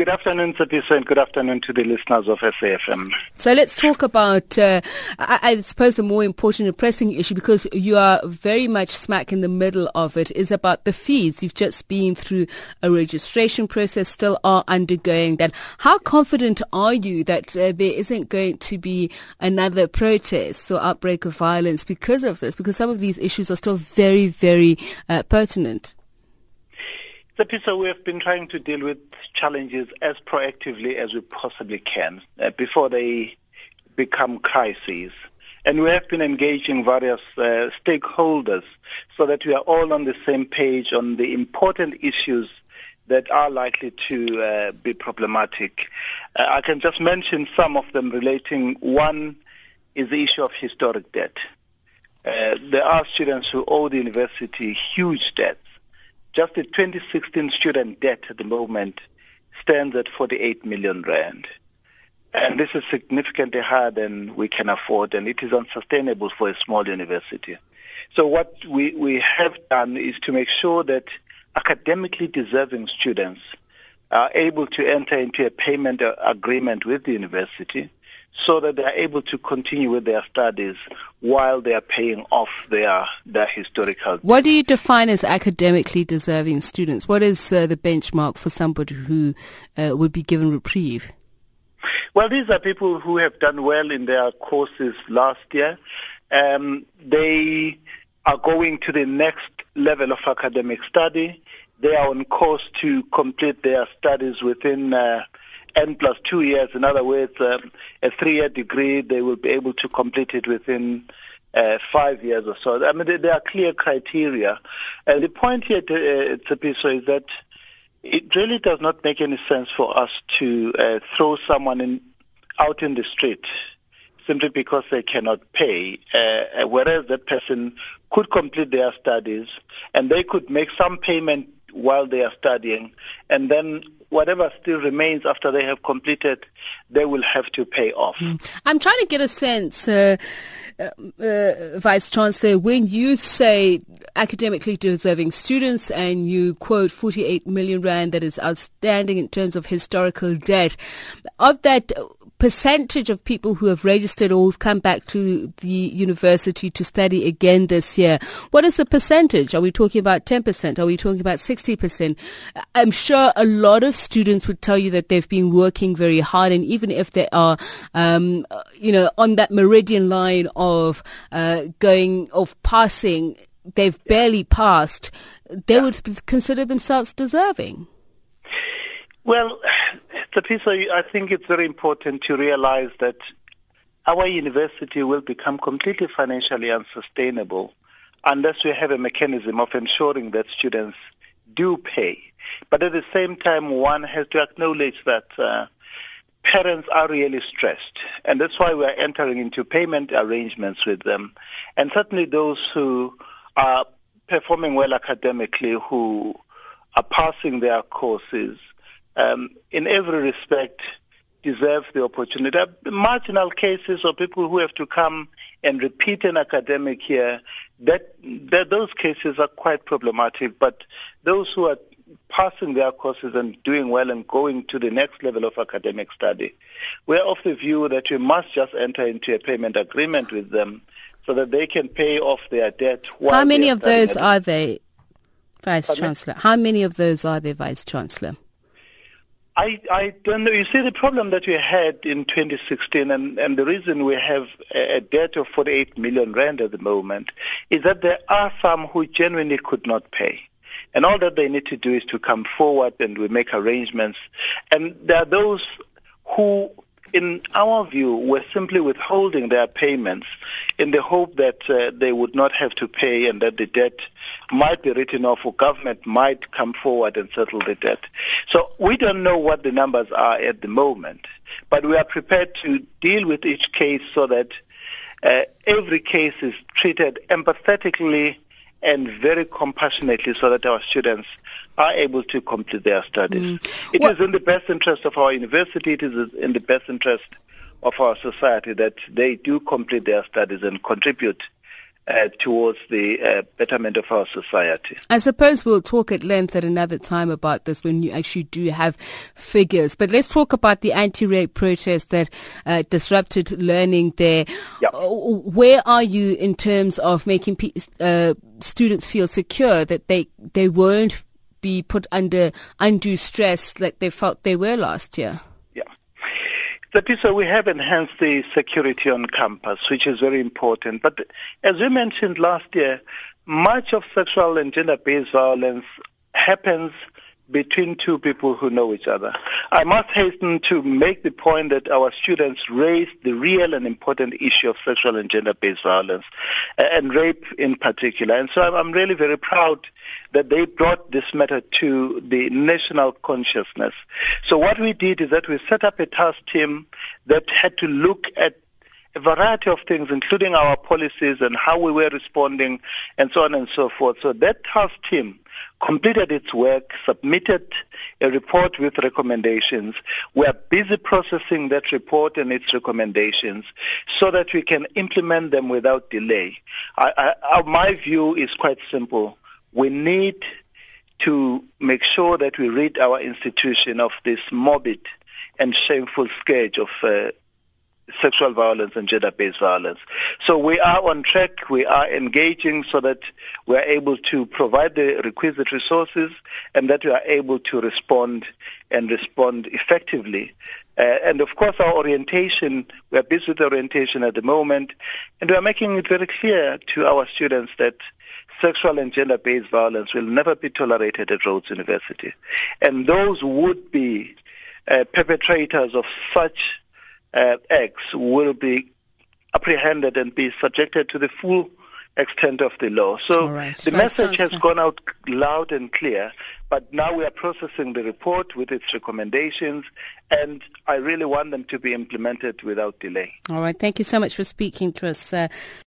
Good afternoon, Tsepiso, and good afternoon to the listeners of SAFM. So let's talk about, uh, I, I, suppose, the more important and pressing issue because you are very much smack in the middle of it is about the fees. You've just been through a registration process, still are undergoing that. How confident are you that uh, there isn't going to be another protest or outbreak of violence because of this? Because some of these issues are still very, very uh, pertinent. So we have been trying to deal with challenges as proactively as we possibly can uh, before they become crises. And we have been engaging various uh, stakeholders so that we are all on the same page on the important issues that are likely to uh, be problematic. Uh, I can just mention some of them relating. One is the issue of historic debt. Uh, there are students who owe the university huge debts just the 2016 student debt at the moment stands at 48 million rand. And this is significantly higher than we can afford, and it is unsustainable for a small university. So what we, we have done is to make sure that academically deserving students are able to enter into a payment agreement with the university so that they are able to continue with their studies while they are paying off their their historical. What do you define as academically deserving students? What is uh, the benchmark for somebody who uh, would be given reprieve? Well, these are people who have done well in their courses last year. Um, they are going to the next level of academic study. They are on course to complete their studies within uh, N plus two years. In other words, um, a three-year degree, they will be able to complete it within uh, five years or so. I mean, there are clear criteria. And the point here, uh, Tsepiso, is that it really does not make any sense for us to uh, throw someone in, out in the street simply because they cannot pay, uh, whereas that person could complete their studies and they could make some payment while they are studying, and then whatever still remains after they have completed, they will have to pay off. Mm. I'm trying to get a sense, uh, uh, uh, Vice Chancellor, when you say academically deserving students and you quote 48 million rand that is outstanding in terms of historical debt, of that percentage of people who have registered or who've come back to the university to study again this year. What is the percentage? Are we talking about 10%? Are we talking about 60%? I'm sure a lot of students would tell you that they've been working very hard and even if they are, um, you know, on that meridian line of uh, going, of passing, they've barely passed, they yeah. would consider themselves deserving. Well, Tsepiso, I think it's very important to realize that our university will become completely financially unsustainable unless we have a mechanism of ensuring that students do pay. But at the same time, one has to acknowledge that uh, parents are really stressed. And that's why we're entering into payment arrangements with them. And certainly those who are performing well academically, who are passing their courses, um, in every respect deserve the opportunity. There are marginal cases of people who have to come and repeat an academic year. That, that those cases are quite problematic. But those who are passing their courses and doing well and going to the next level of academic study, we're of the view that we must just enter into a payment agreement with them so that they can pay off their debt. How many of those are they, Vice Chancellor? How many of those are there, Vice Chancellor? I, I don't know. You see, the problem that we had in 2016, and, and the reason we have a debt of 48 million rand at the moment, is that there are some who genuinely could not pay. And all that they need to do is to come forward and we make arrangements. And there are those who in our view, were simply withholding their payments in the hope that uh, they would not have to pay and that the debt might be written off or government might come forward and settle the debt. So we don't know what the numbers are at the moment, but we are prepared to deal with each case so that uh, every case is treated empathetically and very compassionately so that our students are able to complete their studies. Mm. It is in the best interest of our university, it is in the best interest of our society that they do complete their studies and contribute uh, towards the uh, betterment of our society. I suppose we'll talk at length at another time about this when you actually do have figures. But let's talk about the anti-rape protest that uh, disrupted learning there. Yep. Uh, where are you in terms of making uh, students feel secure that they they won't be put under undue stress like they felt they were last year? Yeah. Lapisa, we have enhanced the security on campus, which is very important. But as we mentioned last year, much of sexual and gender-based violence happens between two people who know each other. I must hasten to make the point that our students raised the real and important issue of sexual and gender-based violence and rape in particular. And so I'm really very proud that they brought this matter to the national consciousness. So what we did is that we set up a task team that had to look at a variety of things, including our policies and how we were responding and so on and so forth. So that task team completed its work, submitted a report with recommendations. We are busy processing that report and its recommendations so that we can implement them without delay. I, I, my view is quite simple. We need to make sure that we rid our institution of this morbid and shameful scourge of uh, sexual violence and gender-based violence. So we are on track. We are engaging so that we are able to provide the requisite resources and that we are able to respond and respond effectively. Uh, and of course, our orientation, we are busy with orientation at the moment, and we are making it very clear to our students that sexual and gender-based violence will never be tolerated at Rhodes University. And those would be uh, perpetrators of such uh, acts will be apprehended and be subjected to the full extent of the law. So right. the message has gone out loud and clear, but now we are processing the report with its recommendations, and I really want them to be implemented without delay. All right. Thank you so much for speaking to us. Uh,